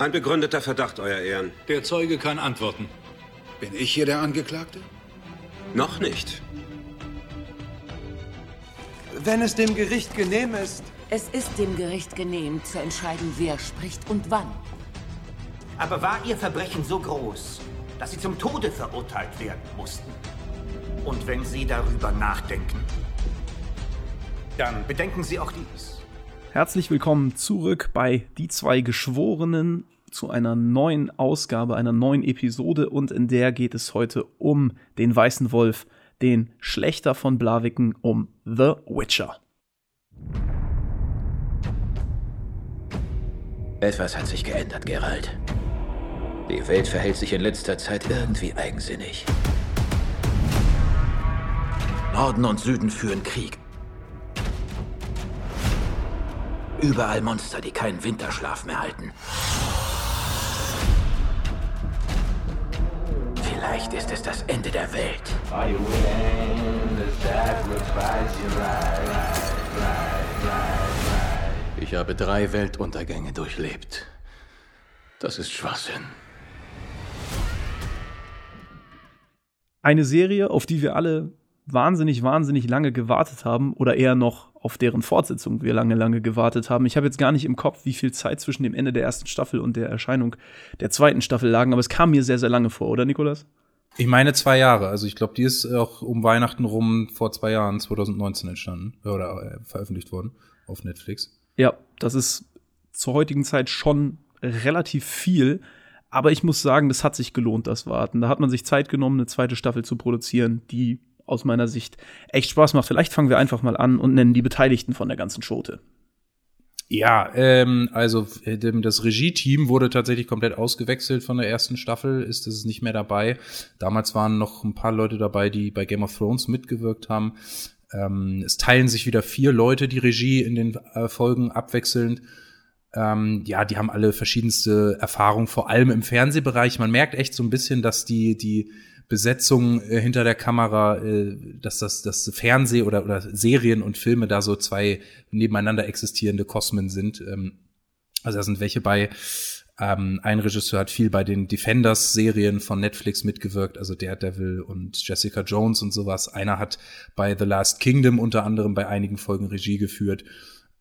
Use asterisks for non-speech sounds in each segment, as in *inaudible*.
Ein begründeter Verdacht, Euer Ehren. Der Zeuge kann antworten. Bin ich hier der Angeklagte? Noch nicht. Wenn es dem Gericht genehm ist. Es ist dem Gericht genehm, zu entscheiden, wer spricht und wann. Aber war Ihr Verbrechen so groß, dass Sie zum Tode verurteilt werden mussten? Und wenn Sie darüber nachdenken, dann bedenken Sie auch dies. Herzlich willkommen zurück bei Die zwei Geschworenen zu einer neuen Ausgabe, einer neuen Episode und in der geht es heute um den Weißen Wolf, den Schlechter von Blaviken, um The Witcher. Etwas hat sich geändert, Geralt. Die Welt verhält sich in letzter Zeit irgendwie eigensinnig. Norden und Süden führen Krieg. Überall Monster, die keinen Winterschlaf mehr halten. Vielleicht ist es das Ende der Welt. Ich habe drei Weltuntergänge durchlebt. Das ist Schwachsinn. Eine Serie, auf die wir alle wahnsinnig, wahnsinnig lange gewartet haben oder eher noch auf deren Fortsetzung wir lange, lange gewartet haben. Ich habe jetzt gar nicht im Kopf, wie viel Zeit zwischen dem Ende der ersten Staffel und der Erscheinung der zweiten Staffel lagen, aber es kam mir sehr, sehr lange vor, oder Nikolas? Ich meine zwei Jahre. Also ich glaube, die ist auch um Weihnachten rum vor zwei Jahren, 2019 entstanden oder äh, veröffentlicht worden auf Netflix. Ja, das ist zur heutigen Zeit schon relativ viel. Aber ich muss sagen, das hat sich gelohnt, das Warten. Da hat man sich Zeit genommen, eine zweite Staffel zu produzieren, die aus meiner Sicht echt Spaß macht. Vielleicht fangen wir einfach mal an und nennen die Beteiligten von der ganzen Schote. Ja, ähm, also das Regie-Team wurde tatsächlich komplett ausgewechselt von der ersten Staffel, ist es nicht mehr dabei. Damals waren noch ein paar Leute dabei, die bei Game of Thrones mitgewirkt haben. Ähm, es teilen sich wieder vier Leute die Regie in den äh, Folgen abwechselnd. Ähm, ja, die haben alle verschiedenste Erfahrungen, vor allem im Fernsehbereich. Man merkt echt so ein bisschen, dass die, die Besetzung äh, hinter der Kamera, äh, dass das, das Fernseh oder, oder Serien und Filme da so zwei nebeneinander existierende Kosmen sind. Ähm, also da sind welche bei. Ähm, ein Regisseur hat viel bei den Defenders-Serien von Netflix mitgewirkt, also Daredevil und Jessica Jones und sowas. Einer hat bei The Last Kingdom unter anderem bei einigen Folgen Regie geführt.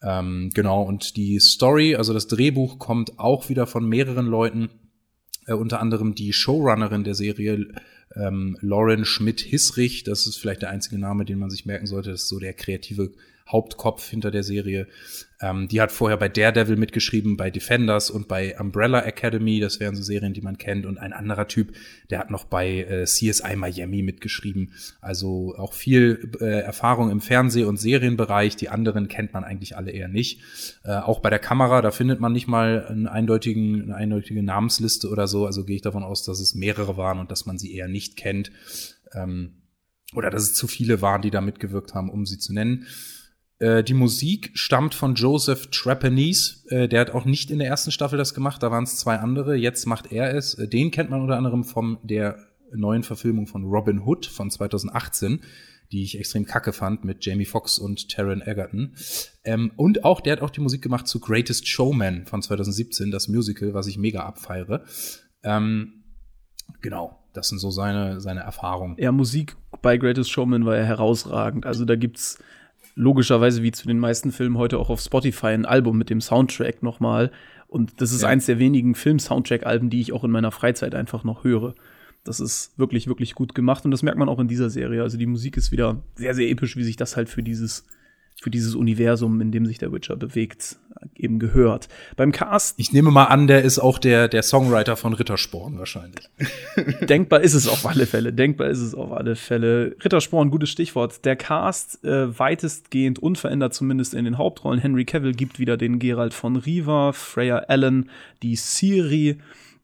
Ähm, genau, und die Story, also das Drehbuch kommt auch wieder von mehreren Leuten. Äh, unter anderem die Showrunnerin der Serie, ähm, Lauren Schmidt-Hissrich, das ist vielleicht der einzige Name, den man sich merken sollte, das ist so der kreative Hauptkopf hinter der Serie. Ähm, die hat vorher bei Daredevil mitgeschrieben, bei Defenders und bei Umbrella Academy. Das wären so Serien, die man kennt. Und ein anderer Typ, der hat noch bei äh, CSI Miami mitgeschrieben. Also auch viel äh, Erfahrung im Fernseh- und Serienbereich. Die anderen kennt man eigentlich alle eher nicht. Äh, auch bei der Kamera, da findet man nicht mal einen eindeutigen, eine eindeutige Namensliste oder so. Also gehe ich davon aus, dass es mehrere waren und dass man sie eher nicht kennt. Ähm, oder dass es zu viele waren, die da mitgewirkt haben, um sie zu nennen. Äh, die Musik stammt von Joseph Trapanese. Äh, der hat auch nicht in der ersten Staffel das gemacht, da waren es zwei andere. Jetzt macht er es. Äh, den kennt man unter anderem von der neuen Verfilmung von Robin Hood von 2018, die ich extrem kacke fand mit Jamie Foxx und Taron Egerton. Ähm, und auch, der hat auch die Musik gemacht zu Greatest Showman von 2017, das Musical, was ich mega abfeiere. Ähm, genau, das sind so seine, seine Erfahrungen. Ja, Musik bei Greatest Showman war ja herausragend. Also da gibt's logischerweise wie zu den meisten Filmen heute auch auf Spotify ein Album mit dem Soundtrack nochmal. Und das ist ja. eins der wenigen Film-Soundtrack-Alben, die ich auch in meiner Freizeit einfach noch höre. Das ist wirklich, wirklich gut gemacht und das merkt man auch in dieser Serie. Also die Musik ist wieder sehr, sehr episch, wie sich das halt für dieses für dieses Universum, in dem sich der Witcher bewegt, eben gehört. Beim Cast. Ich nehme mal an, der ist auch der, der Songwriter von Rittersporn wahrscheinlich. *laughs* Denkbar ist es auf alle Fälle. Denkbar ist es auf alle Fälle. Rittersporn, gutes Stichwort. Der Cast äh, weitestgehend unverändert, zumindest in den Hauptrollen. Henry Cavill gibt wieder den Geralt von Riva, Freya Allen, die Siri,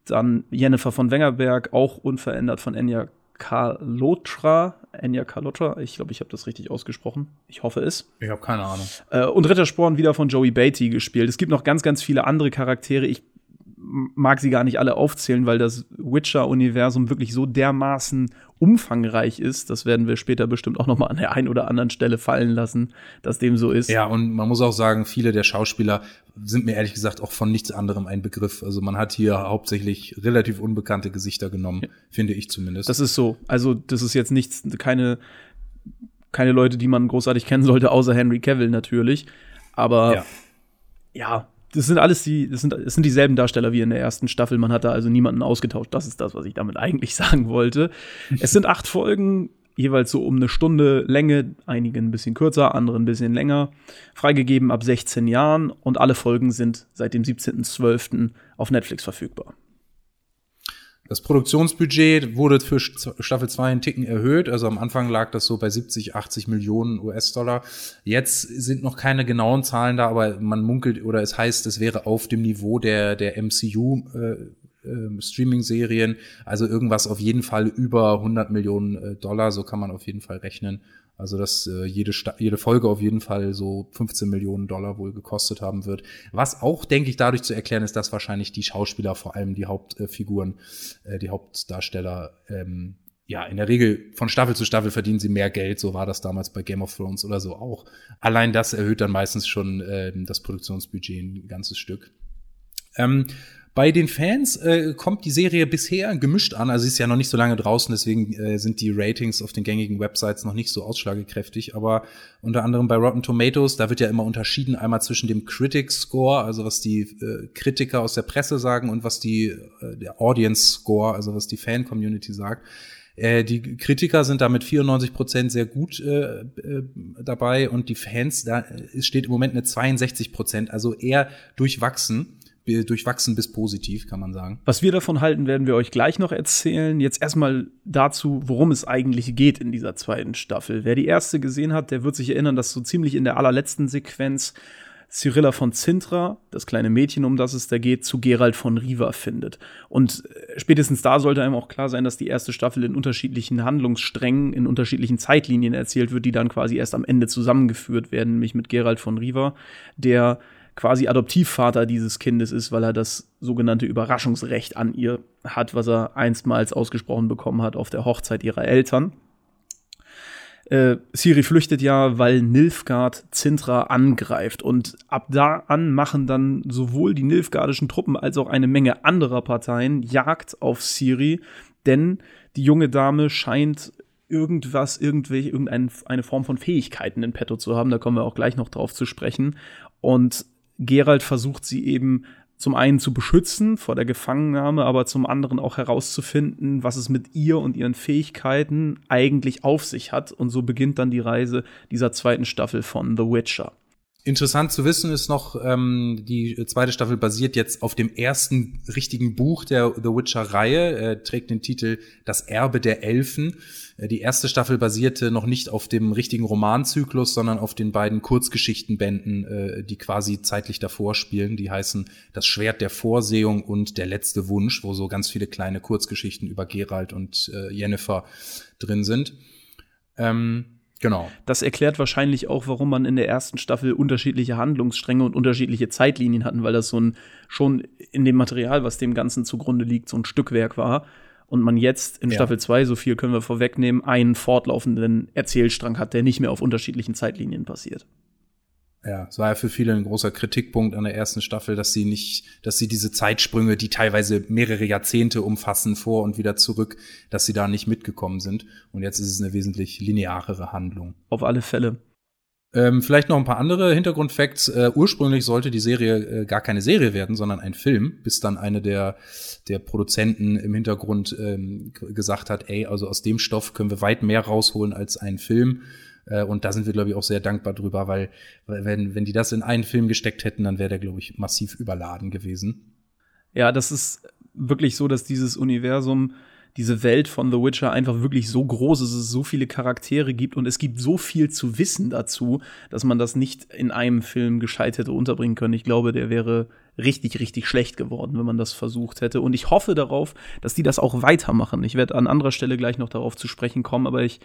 dann Jennifer von Wengerberg, auch unverändert von Enya Kalotra, Enya Kalotra, ich glaube, ich habe das richtig ausgesprochen. Ich hoffe es. Ich habe keine Ahnung. Äh, und Rittersporn wieder von Joey Beatty gespielt. Es gibt noch ganz, ganz viele andere Charaktere. Ich mag sie gar nicht alle aufzählen, weil das Witcher-Universum wirklich so dermaßen umfangreich ist. Das werden wir später bestimmt auch noch mal an der einen oder anderen Stelle fallen lassen, dass dem so ist. Ja, und man muss auch sagen, viele der Schauspieler sind mir ehrlich gesagt auch von nichts anderem ein Begriff. Also man hat hier hauptsächlich relativ unbekannte Gesichter genommen, ja. finde ich zumindest. Das ist so. Also das ist jetzt nichts, keine, keine Leute, die man großartig kennen sollte, außer Henry Cavill natürlich. Aber ja, ja das sind alles die, das sind, das sind dieselben Darsteller wie in der ersten Staffel. Man hat da also niemanden ausgetauscht. Das ist das, was ich damit *laughs* eigentlich sagen wollte. es sind acht Folgen, jeweils so um eine Stunde Länge, einige ein bisschen kürzer, andere ein bisschen länger. Freigegeben ab 16 Jahren und alle Folgen sind seit dem 17.12. auf Netflix verfügbar. Das Produktionsbudget wurde für Staffel 2 einen Ticken erhöht. Also am Anfang lag das so bei 70, 80 Millionen US-Dollar. Jetzt sind noch keine genauen Zahlen da, aber man munkelt oder es heißt, es wäre auf dem Niveau der, der MCU äh, äh, Streaming-Serien. Also irgendwas auf jeden Fall über 100 Millionen äh, Dollar. So kann man auf jeden Fall rechnen. Also dass äh, jede, jede Folge auf jeden Fall so 15 Millionen Dollar wohl gekostet haben wird. Was auch, denke ich, dadurch zu erklären ist, dass wahrscheinlich die Schauspieler, vor allem die Hauptfiguren, äh, die Hauptdarsteller, ähm, ja, in der Regel von Staffel zu Staffel verdienen sie mehr Geld. So war das damals bei Game of Thrones oder so auch. Allein das erhöht dann meistens schon äh, das Produktionsbudget ein ganzes Stück. Ähm, bei den Fans äh, kommt die Serie bisher gemischt an. Also sie ist ja noch nicht so lange draußen, deswegen äh, sind die Ratings auf den gängigen Websites noch nicht so ausschlagekräftig. Aber unter anderem bei Rotten Tomatoes, da wird ja immer unterschieden einmal zwischen dem Critic Score, also was die äh, Kritiker aus der Presse sagen, und was die äh, der Audience Score, also was die Fan Community sagt. Äh, die Kritiker sind da mit 94 Prozent sehr gut äh, äh, dabei und die Fans, da steht im Moment eine 62 Prozent, also eher durchwachsen durchwachsen bis positiv, kann man sagen. Was wir davon halten, werden wir euch gleich noch erzählen. Jetzt erstmal dazu, worum es eigentlich geht in dieser zweiten Staffel. Wer die erste gesehen hat, der wird sich erinnern, dass so ziemlich in der allerletzten Sequenz Cyrilla von Zintra, das kleine Mädchen, um das es da geht, zu Gerald von Riva findet. Und äh, spätestens da sollte einem auch klar sein, dass die erste Staffel in unterschiedlichen Handlungssträngen, in unterschiedlichen Zeitlinien erzählt wird, die dann quasi erst am Ende zusammengeführt werden, nämlich mit Gerald von Riva, der quasi Adoptivvater dieses Kindes ist, weil er das sogenannte Überraschungsrecht an ihr hat, was er einstmals ausgesprochen bekommen hat auf der Hochzeit ihrer Eltern. Äh, Siri flüchtet ja, weil Nilfgaard Zintra angreift. Und ab da an machen dann sowohl die nilfgaardischen Truppen als auch eine Menge anderer Parteien Jagd auf Siri, denn die junge Dame scheint irgendwas, irgendwelche, irgendeine Form von Fähigkeiten in petto zu haben. Da kommen wir auch gleich noch drauf zu sprechen. Und Gerald versucht sie eben zum einen zu beschützen vor der Gefangennahme, aber zum anderen auch herauszufinden, was es mit ihr und ihren Fähigkeiten eigentlich auf sich hat. Und so beginnt dann die Reise dieser zweiten Staffel von The Witcher. Interessant zu wissen ist noch, ähm, die zweite Staffel basiert jetzt auf dem ersten richtigen Buch der The Witcher-Reihe, äh, trägt den Titel Das Erbe der Elfen. Äh, die erste Staffel basierte noch nicht auf dem richtigen Romanzyklus, sondern auf den beiden Kurzgeschichtenbänden, äh, die quasi zeitlich davor spielen. Die heißen Das Schwert der Vorsehung und Der letzte Wunsch, wo so ganz viele kleine Kurzgeschichten über Gerald und äh, Jennifer drin sind. Ähm, Genau. Das erklärt wahrscheinlich auch, warum man in der ersten Staffel unterschiedliche Handlungsstränge und unterschiedliche Zeitlinien hatten, weil das so ein schon in dem Material, was dem Ganzen zugrunde liegt, so ein Stückwerk war. Und man jetzt in ja. Staffel 2, so viel können wir vorwegnehmen, einen fortlaufenden Erzählstrang hat, der nicht mehr auf unterschiedlichen Zeitlinien passiert. Ja, es war ja für viele ein großer Kritikpunkt an der ersten Staffel, dass sie nicht, dass sie diese Zeitsprünge, die teilweise mehrere Jahrzehnte umfassen, vor und wieder zurück, dass sie da nicht mitgekommen sind. Und jetzt ist es eine wesentlich linearere Handlung. Auf alle Fälle. Ähm, vielleicht noch ein paar andere Hintergrundfacts. Äh, ursprünglich sollte die Serie äh, gar keine Serie werden, sondern ein Film, bis dann eine der, der Produzenten im Hintergrund ähm, gesagt hat, ey, also aus dem Stoff können wir weit mehr rausholen als ein Film. Äh, und da sind wir, glaube ich, auch sehr dankbar drüber, weil, wenn, wenn die das in einen Film gesteckt hätten, dann wäre der, glaube ich, massiv überladen gewesen. Ja, das ist wirklich so, dass dieses Universum, diese Welt von The Witcher einfach wirklich so groß ist, es so viele Charaktere gibt und es gibt so viel zu wissen dazu, dass man das nicht in einem Film gescheit hätte unterbringen können. Ich glaube, der wäre richtig, richtig schlecht geworden, wenn man das versucht hätte. Und ich hoffe darauf, dass die das auch weitermachen. Ich werde an anderer Stelle gleich noch darauf zu sprechen kommen, aber ich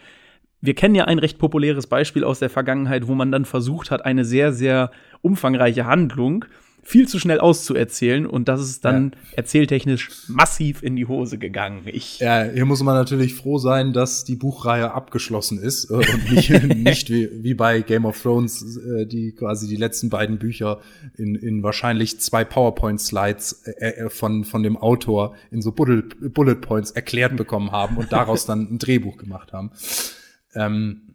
wir kennen ja ein recht populäres Beispiel aus der Vergangenheit, wo man dann versucht hat, eine sehr, sehr umfangreiche Handlung viel zu schnell auszuerzählen und das ist dann ja. erzähltechnisch massiv in die Hose gegangen. Ich ja, hier muss man natürlich froh sein, dass die Buchreihe abgeschlossen ist äh, und nicht, *laughs* nicht wie, wie bei Game of Thrones, äh, die quasi die letzten beiden Bücher in, in wahrscheinlich zwei PowerPoint-Slides äh, von, von dem Autor in so Bullet, Bullet Points erklärt bekommen haben und daraus dann ein Drehbuch gemacht haben. Ähm,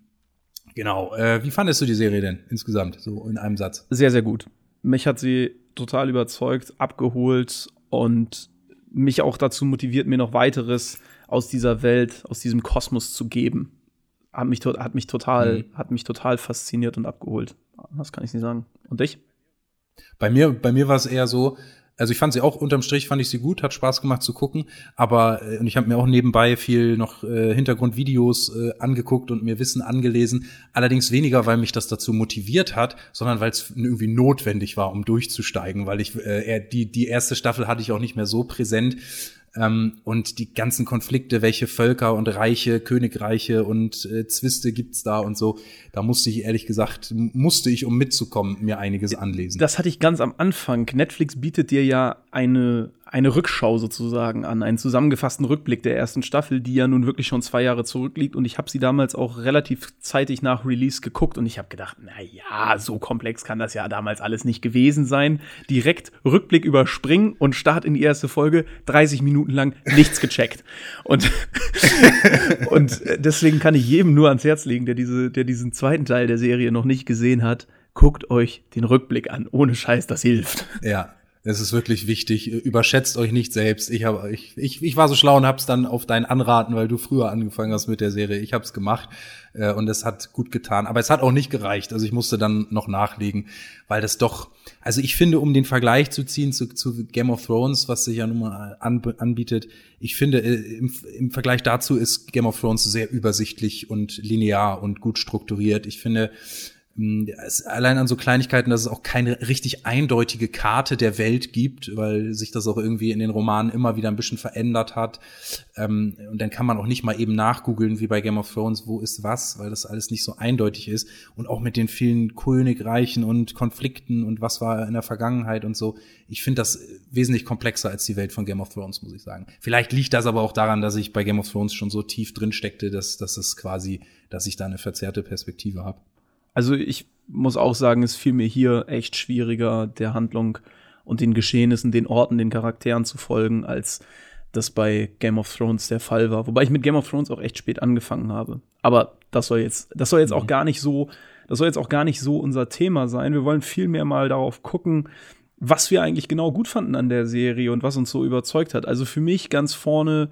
Genau. Äh, wie fandest du die Serie denn insgesamt, so in einem Satz? Sehr, sehr gut. Mich hat sie total überzeugt, abgeholt und mich auch dazu motiviert, mir noch weiteres aus dieser Welt, aus diesem Kosmos zu geben. Hat mich, hat mich total, mhm. hat mich total fasziniert und abgeholt. Das kann ich nicht sagen. Und dich? Bei mir, bei mir war es eher so, also ich fand sie auch unterm Strich fand ich sie gut, hat Spaß gemacht zu gucken, aber äh, und ich habe mir auch nebenbei viel noch äh, Hintergrundvideos äh, angeguckt und mir Wissen angelesen, allerdings weniger, weil mich das dazu motiviert hat, sondern weil es irgendwie notwendig war, um durchzusteigen, weil ich äh, die die erste Staffel hatte ich auch nicht mehr so präsent ähm, und die ganzen Konflikte, welche Völker und Reiche, Königreiche und äh, Zwiste gibt's da und so, da musste ich ehrlich gesagt, musste ich, um mitzukommen, mir einiges anlesen. Das hatte ich ganz am Anfang. Netflix bietet dir ja eine eine Rückschau sozusagen an, einen zusammengefassten Rückblick der ersten Staffel, die ja nun wirklich schon zwei Jahre zurückliegt. Und ich habe sie damals auch relativ zeitig nach Release geguckt und ich habe gedacht, na ja, so komplex kann das ja damals alles nicht gewesen sein. Direkt Rückblick überspringen und Start in die erste Folge, 30 Minuten lang nichts gecheckt. Und, *laughs* und deswegen kann ich jedem nur ans Herz legen, der, diese, der diesen zweiten Teil der Serie noch nicht gesehen hat, guckt euch den Rückblick an. Ohne Scheiß, das hilft. Ja, es ist wirklich wichtig. Überschätzt euch nicht selbst. Ich, hab, ich, ich, ich war so schlau und hab's dann auf dein Anraten, weil du früher angefangen hast mit der Serie. Ich hab's gemacht äh, und es hat gut getan. Aber es hat auch nicht gereicht. Also ich musste dann noch nachlegen, weil das doch, also ich finde, um den Vergleich zu ziehen zu, zu Game of Thrones, was sich ja nun mal an, anbietet, ich finde, äh, im, im Vergleich dazu ist Game of Thrones sehr übersichtlich und linear und gut strukturiert. Ich finde, allein an so Kleinigkeiten, dass es auch keine richtig eindeutige Karte der Welt gibt, weil sich das auch irgendwie in den Romanen immer wieder ein bisschen verändert hat. Ähm, und dann kann man auch nicht mal eben nachgoogeln, wie bei Game of Thrones, wo ist was, weil das alles nicht so eindeutig ist. Und auch mit den vielen Königreichen und Konflikten und was war in der Vergangenheit und so. Ich finde das wesentlich komplexer als die Welt von Game of Thrones, muss ich sagen. Vielleicht liegt das aber auch daran, dass ich bei Game of Thrones schon so tief drin steckte, dass, dass es quasi, dass ich da eine verzerrte Perspektive habe. Also ich muss auch sagen, es fiel mir hier echt schwieriger, der Handlung und den Geschehnissen, den Orten, den Charakteren zu folgen, als das bei Game of Thrones der Fall war. Wobei ich mit Game of Thrones auch echt spät angefangen habe. Aber das soll jetzt, das soll jetzt auch mhm. gar nicht so, das soll jetzt auch gar nicht so unser Thema sein. Wir wollen vielmehr mal darauf gucken, was wir eigentlich genau gut fanden an der Serie und was uns so überzeugt hat. Also für mich ganz vorne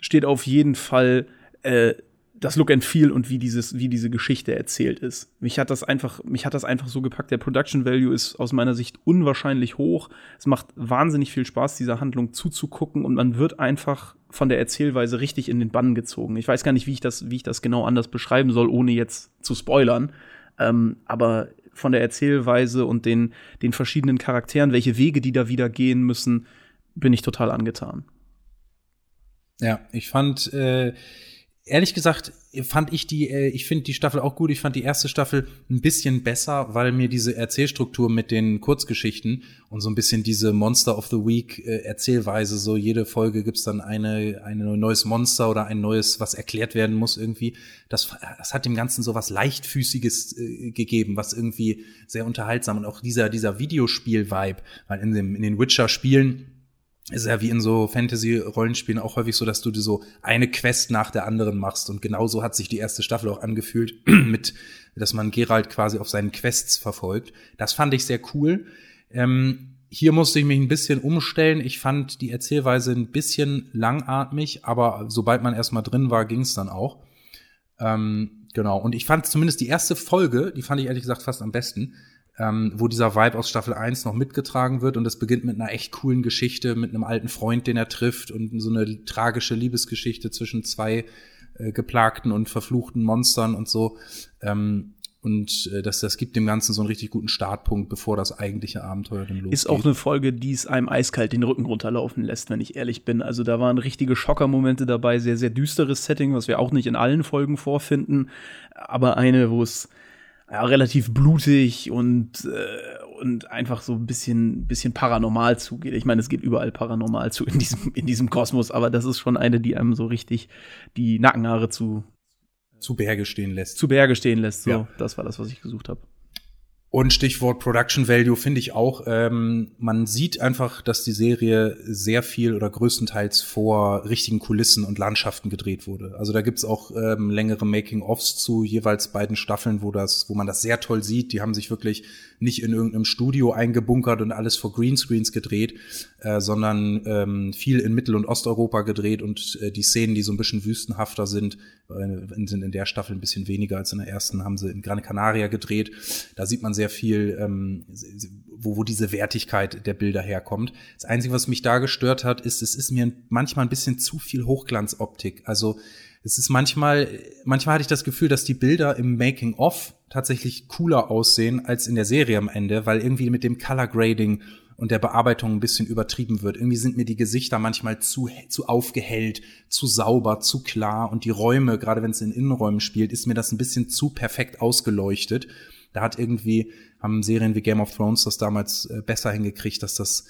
steht auf jeden Fall äh, das Look and Feel und wie dieses, wie diese Geschichte erzählt ist. Mich hat das einfach, mich hat das einfach so gepackt. Der Production Value ist aus meiner Sicht unwahrscheinlich hoch. Es macht wahnsinnig viel Spaß, dieser Handlung zuzugucken und man wird einfach von der Erzählweise richtig in den Bann gezogen. Ich weiß gar nicht, wie ich das, wie ich das genau anders beschreiben soll, ohne jetzt zu spoilern. Ähm, aber von der Erzählweise und den, den verschiedenen Charakteren, welche Wege die da wieder gehen müssen, bin ich total angetan. Ja, ich fand, äh ehrlich gesagt fand ich die, äh, ich finde die Staffel auch gut. Ich fand die erste Staffel ein bisschen besser, weil mir diese Erzählstruktur mit den Kurzgeschichten und so ein bisschen diese Monster of the Week äh, Erzählweise, so jede Folge gibt's dann eine, ein neues Monster oder ein neues, was erklärt werden muss irgendwie. Das, das hat dem Ganzen so was leichtfüßiges äh, gegeben, was irgendwie sehr unterhaltsam und auch dieser, dieser Videospiel-Vibe, weil in dem, in den Witcher-Spielen ist ja wie in so Fantasy-Rollenspielen auch häufig so, dass du so eine Quest nach der anderen machst. Und genauso hat sich die erste Staffel auch angefühlt, *clears throat* mit, dass man Geralt quasi auf seinen Quests verfolgt. Das fand ich sehr cool. Ähm, hier musste ich mich ein bisschen umstellen. Ich fand die Erzählweise ein bisschen langatmig, aber sobald man erstmal drin war, ging es dann auch. Ähm, genau. Und ich fand zumindest die erste Folge, die fand ich ehrlich gesagt fast am besten ähm, wo dieser Vibe aus Staffel 1 noch mitgetragen wird und es beginnt mit einer echt coolen Geschichte, mit einem alten Freund, den er trifft und so eine tragische Liebesgeschichte zwischen zwei äh, geplagten und verfluchten Monstern und so. Ähm, und äh, das, das gibt dem Ganzen so einen richtig guten Startpunkt, bevor das eigentliche Abenteuer dann losgeht. Ist auch eine Folge, die es einem eiskalt den Rücken runterlaufen lässt, wenn ich ehrlich bin. Also da waren richtige Schockermomente dabei, sehr, sehr düsteres Setting, was wir auch nicht in allen Folgen vorfinden. Aber eine, wo es ja, relativ blutig und, äh, und einfach so ein bisschen, bisschen paranormal zugeht. Ich meine, es geht überall paranormal zu in diesem, in diesem Kosmos, aber das ist schon eine, die einem so richtig die Nackenhaare zu, zu Berge stehen lässt. Zu Berge stehen lässt. So, ja. das war das, was ich gesucht habe. Und Stichwort Production Value finde ich auch, ähm, man sieht einfach, dass die Serie sehr viel oder größtenteils vor richtigen Kulissen und Landschaften gedreht wurde. Also da gibt's auch ähm, längere Making-ofs zu jeweils beiden Staffeln, wo das, wo man das sehr toll sieht. Die haben sich wirklich nicht in irgendeinem Studio eingebunkert und alles vor Greenscreens gedreht, äh, sondern ähm, viel in Mittel- und Osteuropa gedreht und äh, die Szenen, die so ein bisschen wüstenhafter sind, äh, sind in der Staffel ein bisschen weniger als in der ersten, haben sie in Gran Canaria gedreht. Da sieht man sehr viel, ähm, wo, wo diese Wertigkeit der Bilder herkommt. Das Einzige, was mich da gestört hat, ist, es ist mir manchmal ein bisschen zu viel Hochglanzoptik. Also es ist manchmal, manchmal hatte ich das Gefühl, dass die Bilder im Making of tatsächlich cooler aussehen als in der Serie am Ende, weil irgendwie mit dem Color Grading und der Bearbeitung ein bisschen übertrieben wird. Irgendwie sind mir die Gesichter manchmal zu, zu aufgehellt, zu sauber, zu klar und die Räume, gerade wenn es in Innenräumen spielt, ist mir das ein bisschen zu perfekt ausgeleuchtet. Da hat irgendwie, haben Serien wie Game of Thrones das damals äh, besser hingekriegt, dass das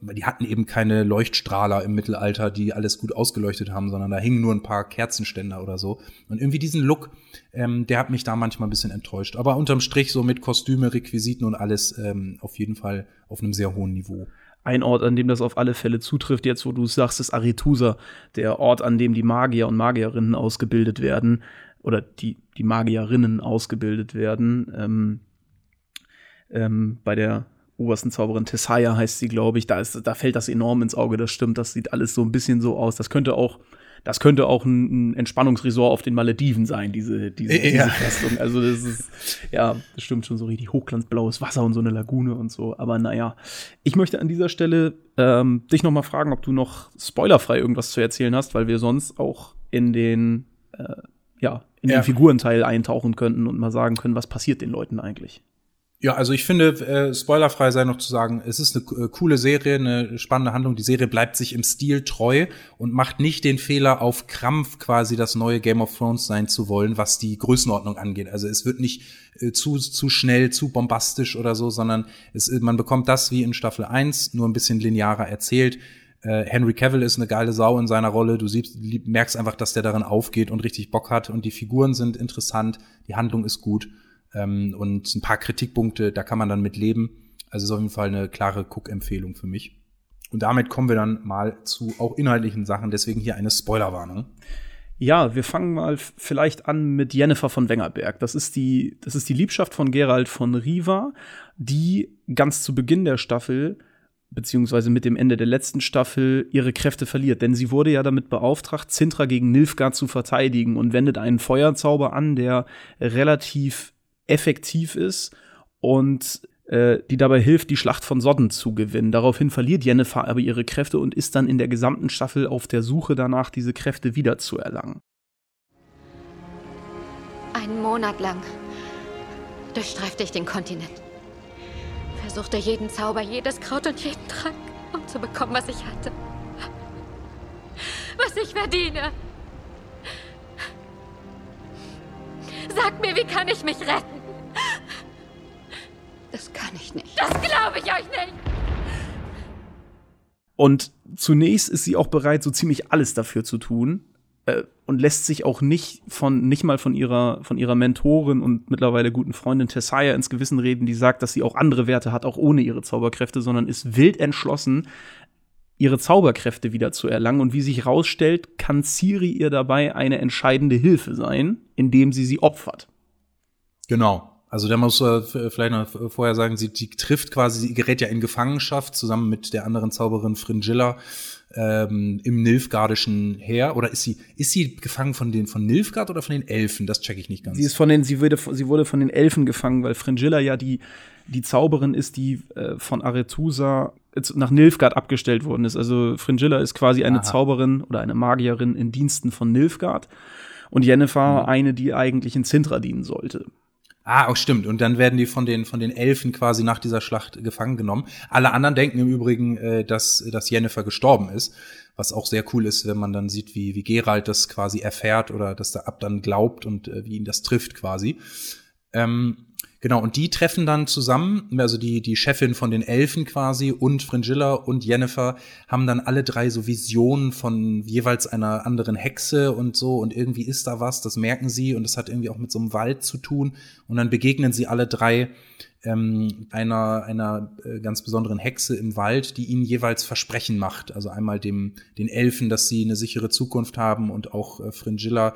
die hatten eben keine Leuchtstrahler im Mittelalter, die alles gut ausgeleuchtet haben, sondern da hingen nur ein paar Kerzenständer oder so. Und irgendwie diesen Look, ähm, der hat mich da manchmal ein bisschen enttäuscht. Aber unterm Strich so mit Kostüme, Requisiten und alles ähm, auf jeden Fall auf einem sehr hohen Niveau. Ein Ort, an dem das auf alle Fälle zutrifft, jetzt wo du sagst, ist Arethusa, der Ort, an dem die Magier und Magierinnen ausgebildet werden oder die, die Magierinnen ausgebildet werden. Ähm, ähm, bei der obersten Zauberin Tessaya heißt sie, glaube ich. Da, ist, da fällt das enorm ins Auge, das stimmt. Das sieht alles so ein bisschen so aus. Das könnte auch, das könnte auch ein, ein Entspannungsresort auf den Malediven sein, diese, diese, ja. diese Festung. Also das ist, ja, das stimmt schon so richtig hochglanzblaues Wasser und so eine Lagune und so. Aber naja, ich möchte an dieser Stelle ähm, dich noch mal fragen, ob du noch spoilerfrei irgendwas zu erzählen hast, weil wir sonst auch in den, äh, ja, in ja. den Figurenteil eintauchen könnten und mal sagen können, was passiert den Leuten eigentlich. Ja, also ich finde, äh, spoilerfrei sei noch zu sagen, es ist eine äh, coole Serie, eine spannende Handlung. Die Serie bleibt sich im Stil treu und macht nicht den Fehler, auf Krampf quasi das neue Game of Thrones sein zu wollen, was die Größenordnung angeht. Also es wird nicht äh, zu, zu schnell, zu bombastisch oder so, sondern es, man bekommt das wie in Staffel 1, nur ein bisschen linearer erzählt. Äh, Henry Cavill ist eine geile Sau in seiner Rolle. Du siehst, merkst einfach, dass der darin aufgeht und richtig Bock hat. Und die Figuren sind interessant, die Handlung ist gut. Ähm, und ein paar Kritikpunkte, da kann man dann mit leben. Also ist auf jeden Fall eine klare Cook-Empfehlung für mich. Und damit kommen wir dann mal zu auch inhaltlichen Sachen. Deswegen hier eine Spoilerwarnung. Ja, wir fangen mal vielleicht an mit Jennifer von Wengerberg. Das ist die, das ist die Liebschaft von Gerald von Riva, die ganz zu Beginn der Staffel beziehungsweise mit dem Ende der letzten Staffel ihre Kräfte verliert. Denn sie wurde ja damit beauftragt, Sintra gegen Nilfgaard zu verteidigen und wendet einen Feuerzauber an, der relativ effektiv ist und äh, die dabei hilft, die Schlacht von Sodden zu gewinnen. Daraufhin verliert Jennifer aber ihre Kräfte und ist dann in der gesamten Staffel auf der Suche danach, diese Kräfte wiederzuerlangen. Einen Monat lang durchstreifte ich den Kontinent. Versuchte jeden Zauber, jedes Kraut und jeden Trank, um zu bekommen, was ich hatte. Was ich verdiene. Sag mir, wie kann ich mich retten? Das kann ich nicht. Das glaube ich euch nicht. Und zunächst ist sie auch bereit, so ziemlich alles dafür zu tun äh, und lässt sich auch nicht von nicht mal von ihrer von ihrer Mentorin und mittlerweile guten Freundin Tessaya ins Gewissen reden, die sagt, dass sie auch andere Werte hat, auch ohne ihre Zauberkräfte, sondern ist wild entschlossen, ihre Zauberkräfte wieder zu erlangen. Und wie sich herausstellt, kann Ciri ihr dabei eine entscheidende Hilfe sein, indem sie sie opfert. Genau. Also da muss äh, vielleicht noch vorher sagen, sie die trifft quasi, sie gerät ja in Gefangenschaft zusammen mit der anderen Zauberin Fringilla ähm, im Nilfgaardischen Heer. Oder ist sie, ist sie gefangen von den von Nilfgaard oder von den Elfen? Das checke ich nicht ganz. Sie ist von den, sie wurde, sie wurde von den Elfen gefangen, weil Fringilla ja die, die Zauberin ist, die äh, von Arethusa nach Nilfgaard abgestellt worden ist. Also Fringilla ist quasi eine Aha. Zauberin oder eine Magierin in Diensten von Nilfgaard. Und Jennifer mhm. eine, die eigentlich in Sintra dienen sollte. Ah, auch stimmt. Und dann werden die von den von den Elfen quasi nach dieser Schlacht gefangen genommen. Alle anderen denken im Übrigen, äh, dass dass Jennifer gestorben ist, was auch sehr cool ist, wenn man dann sieht, wie wie Gerald das quasi erfährt oder dass der Ab dann glaubt und äh, wie ihn das trifft quasi. Ähm, Genau, und die treffen dann zusammen, also die, die Chefin von den Elfen quasi und Fringilla und Jennifer haben dann alle drei so Visionen von jeweils einer anderen Hexe und so und irgendwie ist da was, das merken sie und das hat irgendwie auch mit so einem Wald zu tun und dann begegnen sie alle drei ähm, einer, einer äh, ganz besonderen Hexe im Wald, die ihnen jeweils Versprechen macht. Also einmal dem, den Elfen, dass sie eine sichere Zukunft haben und auch äh, Fringilla,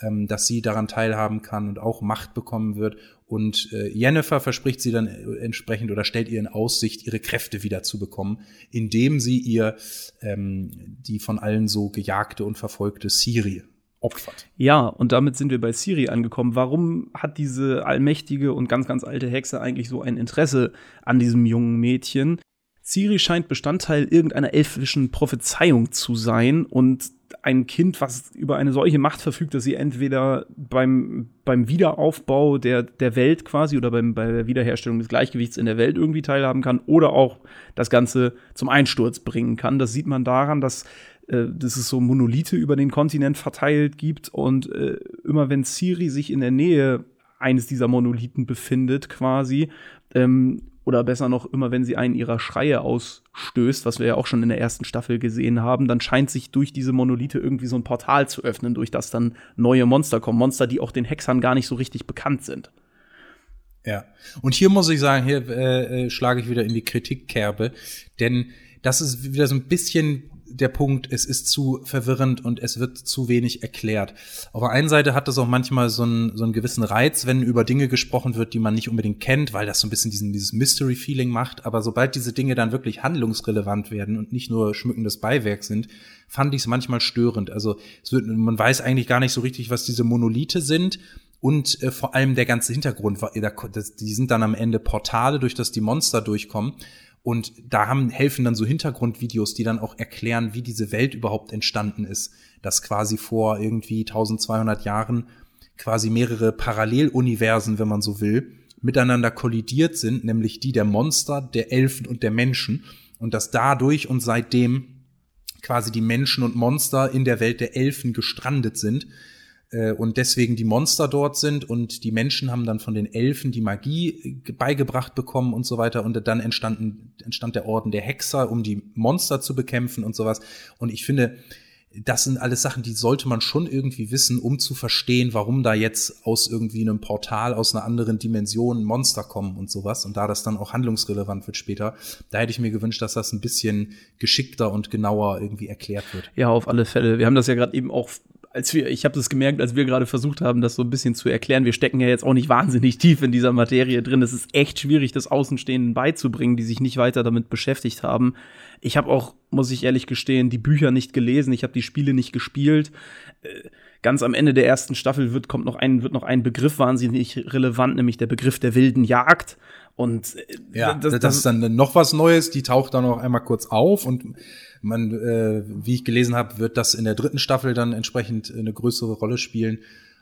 ähm, dass sie daran teilhaben kann und auch Macht bekommen wird. Und äh, Jennifer verspricht sie dann äh, entsprechend oder stellt ihr in Aussicht, ihre Kräfte wieder zu bekommen, indem sie ihr ähm, die von allen so gejagte und verfolgte Siri opfert. Ja, und damit sind wir bei Siri angekommen. Warum hat diese allmächtige und ganz, ganz alte Hexe eigentlich so ein Interesse an diesem jungen Mädchen? Siri scheint Bestandteil irgendeiner elfischen Prophezeiung zu sein und ein Kind, was über eine solche Macht verfügt, dass sie entweder beim, beim Wiederaufbau der, der Welt quasi oder beim, bei der Wiederherstellung des Gleichgewichts in der Welt irgendwie teilhaben kann oder auch das Ganze zum Einsturz bringen kann. Das sieht man daran, dass äh, dass es so Monolithe über den Kontinent verteilt gibt und äh, immer wenn Siri sich in der Nähe eines dieser Monolithen befindet, quasi, ähm, oder besser noch, immer wenn sie einen ihrer Schreie ausstößt, was wir ja auch schon in der ersten Staffel gesehen haben, dann scheint sich durch diese Monolithe irgendwie so ein Portal zu öffnen, durch das dann neue Monster kommen. Monster, die auch den Hexern gar nicht so richtig bekannt sind. Ja. Und hier muss ich sagen, hier äh, äh schlage ich wieder in die Kritikkerbe, denn das ist wieder so ein bisschen der Punkt, es ist zu verwirrend und es wird zu wenig erklärt. Auf der einen Seite hat das auch manchmal so einen, so einen gewissen Reiz, wenn über Dinge gesprochen wird, die man nicht unbedingt kennt, weil das so ein bisschen diesen, dieses Mystery-Feeling macht. Aber sobald diese Dinge dann wirklich handlungsrelevant werden und nicht nur schmückendes Beiwerk sind, fand ich es manchmal störend. Also wird, man weiß eigentlich gar nicht so richtig, was diese Monolithe sind und äh, vor allem der ganze Hintergrund, die sind dann am Ende Portale, durch das die Monster durchkommen. Und da haben, helfen dann so Hintergrundvideos, die dann auch erklären, wie diese Welt überhaupt entstanden ist. Dass quasi vor irgendwie 1200 Jahren quasi mehrere Paralleluniversen, wenn man so will, miteinander kollidiert sind, nämlich die der Monster, der Elfen und der Menschen. Und dass dadurch und seitdem quasi die Menschen und Monster in der Welt der Elfen gestrandet sind und deswegen die Monster dort sind und die Menschen haben dann von den Elfen die Magie äh, beigebracht bekommen und so weiter und dann entstanden, entstand der Orden der Hexer, um die Monster zu bekämpfen und sowas. Und ich finde, das sind alles Sachen, die sollte man schon irgendwie wissen, um zu verstehen, warum da jetzt aus irgendwie einem Portal, aus einer anderen Dimension Monster kommen und sowas. Und da das dann auch handlungsrelevant wird später, da hätte ich mir gewünscht, dass das ein bisschen geschickter und genauer irgendwie erklärt wird. Ja, auf alle Fälle. Wir haben das ja gerade eben auch als wir, ich habe das gemerkt, als wir gerade versucht haben, das so ein bisschen zu erklären. Wir stecken ja jetzt auch nicht wahnsinnig tief in dieser Materie drin. Es ist echt schwierig, das Außenstehenden beizubringen, die sich nicht weiter damit beschäftigt haben. Ich habe auch, muss ich ehrlich gestehen, die Bücher nicht gelesen. Ich habe die Spiele nicht gespielt. Äh, ganz am Ende der ersten Staffel wird, kommt noch ein, wird noch ein Begriff wahnsinnig relevant, nämlich der Begriff der wilden Jagd. Und äh, ja, das, das, das ist dann noch was Neues. Die taucht dann noch einmal kurz auf und man, äh, wie ich gelesen habe, wird das in der dritten Staffel dann entsprechend eine größere Rolle spielen.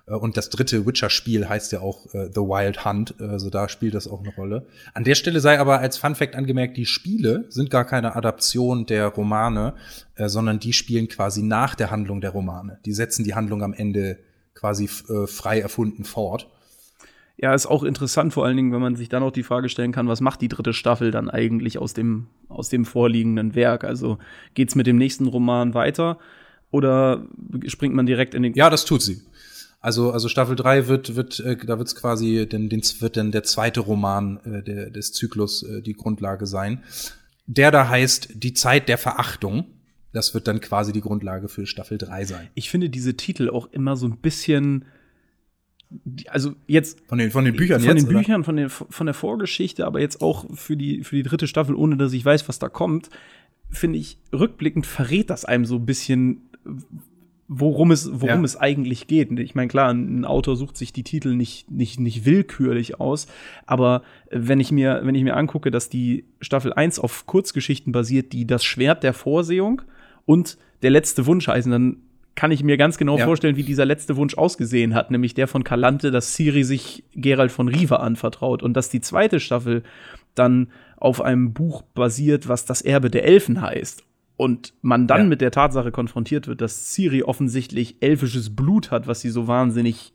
Äh, und das dritte Witcher-Spiel heißt ja auch äh, The Wild Hunt, also da spielt das auch eine Rolle. An der Stelle sei aber als Fun Fact angemerkt, die Spiele sind gar keine Adaption der Romane, äh, sondern die spielen quasi nach der Handlung der Romane. Die setzen die Handlung am Ende quasi äh, frei erfunden fort ja, ist auch interessant, vor allen Dingen, wenn man sich dann auch die Frage stellen kann, was macht die dritte Staffel dann eigentlich aus dem, aus dem vorliegenden Werk? Also geht's mit dem nächsten Roman weiter oder springt man direkt in den. Ja, das tut sie. Also, also Staffel 3 wird, wird, äh, da wird's quasi, den, den, wird dann der zweite Roman äh, der, des Zyklus äh, die Grundlage sein. Der da heißt Die Zeit der Verachtung. Das wird dann quasi die Grundlage für Staffel 3 sein. Ich finde diese Titel auch immer so ein bisschen also jetzt von den von den Büchern von jetzt, den Büchern von, den, von der Vorgeschichte aber jetzt auch für die für die dritte Staffel ohne dass ich weiß was da kommt finde ich rückblickend verrät das einem so ein bisschen worum es worum ja. es eigentlich geht ich meine klar ein Autor sucht sich die Titel nicht nicht nicht willkürlich aus aber wenn ich mir wenn ich mir angucke dass die Staffel 1 auf Kurzgeschichten basiert die das Schwert der Vorsehung und der letzte Wunsch heißen dann kann ich mir ganz genau ja. vorstellen, wie dieser letzte Wunsch ausgesehen hat, nämlich der von Kalante, dass Siri sich Gerald von Riva anvertraut und dass die zweite Staffel dann auf einem Buch basiert, was das Erbe der Elfen heißt. Und man dann ja. mit der Tatsache konfrontiert wird, dass Siri offensichtlich elfisches Blut hat, was sie so wahnsinnig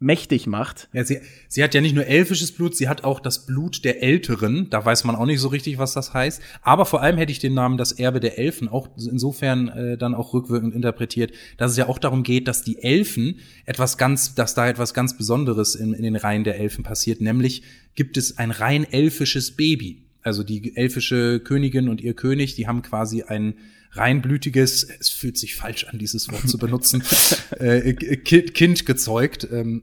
mächtig macht. Ja, sie, sie hat ja nicht nur elfisches Blut, sie hat auch das Blut der Älteren. Da weiß man auch nicht so richtig, was das heißt. Aber vor allem hätte ich den Namen das Erbe der Elfen auch insofern äh, dann auch rückwirkend interpretiert, dass es ja auch darum geht, dass die Elfen etwas ganz, dass da etwas ganz Besonderes in, in den Reihen der Elfen passiert. Nämlich gibt es ein rein elfisches Baby. Also die elfische Königin und ihr König, die haben quasi ein reinblütiges, es fühlt sich falsch an, dieses Wort zu benutzen, *laughs* äh, kind, gezeugt, ähm,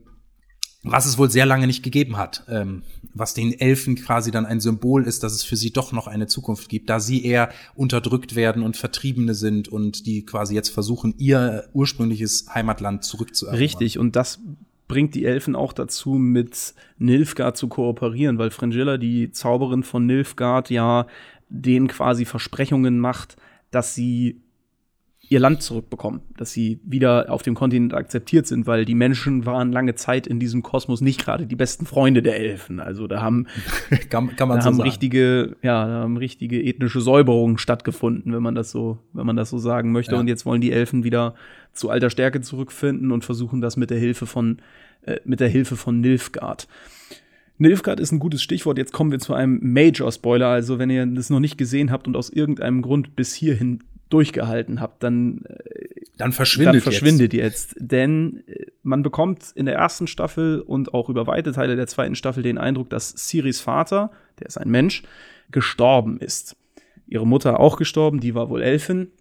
was es wohl sehr lange nicht gegeben hat, ähm, was den Elfen quasi dann ein Symbol ist, dass es für sie doch noch eine Zukunft gibt, da sie eher unterdrückt werden und Vertriebene sind und die quasi jetzt versuchen, ihr ursprüngliches Heimatland zurückzuerobern. Richtig, und das bringt die Elfen auch dazu, mit Nilfgaard zu kooperieren, weil Fringilla, die Zauberin von Nilfgaard, ja denen quasi Versprechungen macht, dass sie ihr Land zurückbekommen, dass sie wieder auf dem Kontinent akzeptiert sind, weil die Menschen waren lange Zeit in diesem Kosmos nicht gerade die besten Freunde der Elfen. Also da haben, *laughs* kann, kann da so haben sagen. richtige, ja, da haben richtige ethnische Säuberungen stattgefunden, wenn man das so, wenn man das so sagen möchte. Ja. Und jetzt wollen die Elfen wieder zu alter Stärke zurückfinden und versuchen das mit der Hilfe von, äh, mit der Hilfe von Nilfgaard. Nilfgaard ist ein gutes Stichwort. Jetzt kommen wir zu einem Major-Spoiler. Also, wenn ihr das noch nicht gesehen habt und aus irgendeinem Grund bis hierhin durchgehalten habt, dann, äh, dann verschwindet, dann verschwindet jetzt. jetzt. Denn äh, man bekommt in der ersten Staffel und auch über weite Teile der zweiten Staffel den Eindruck, dass Siris Vater, der ist ein Mensch, gestorben ist. Ihre Mutter auch gestorben, die war wohl Elfin.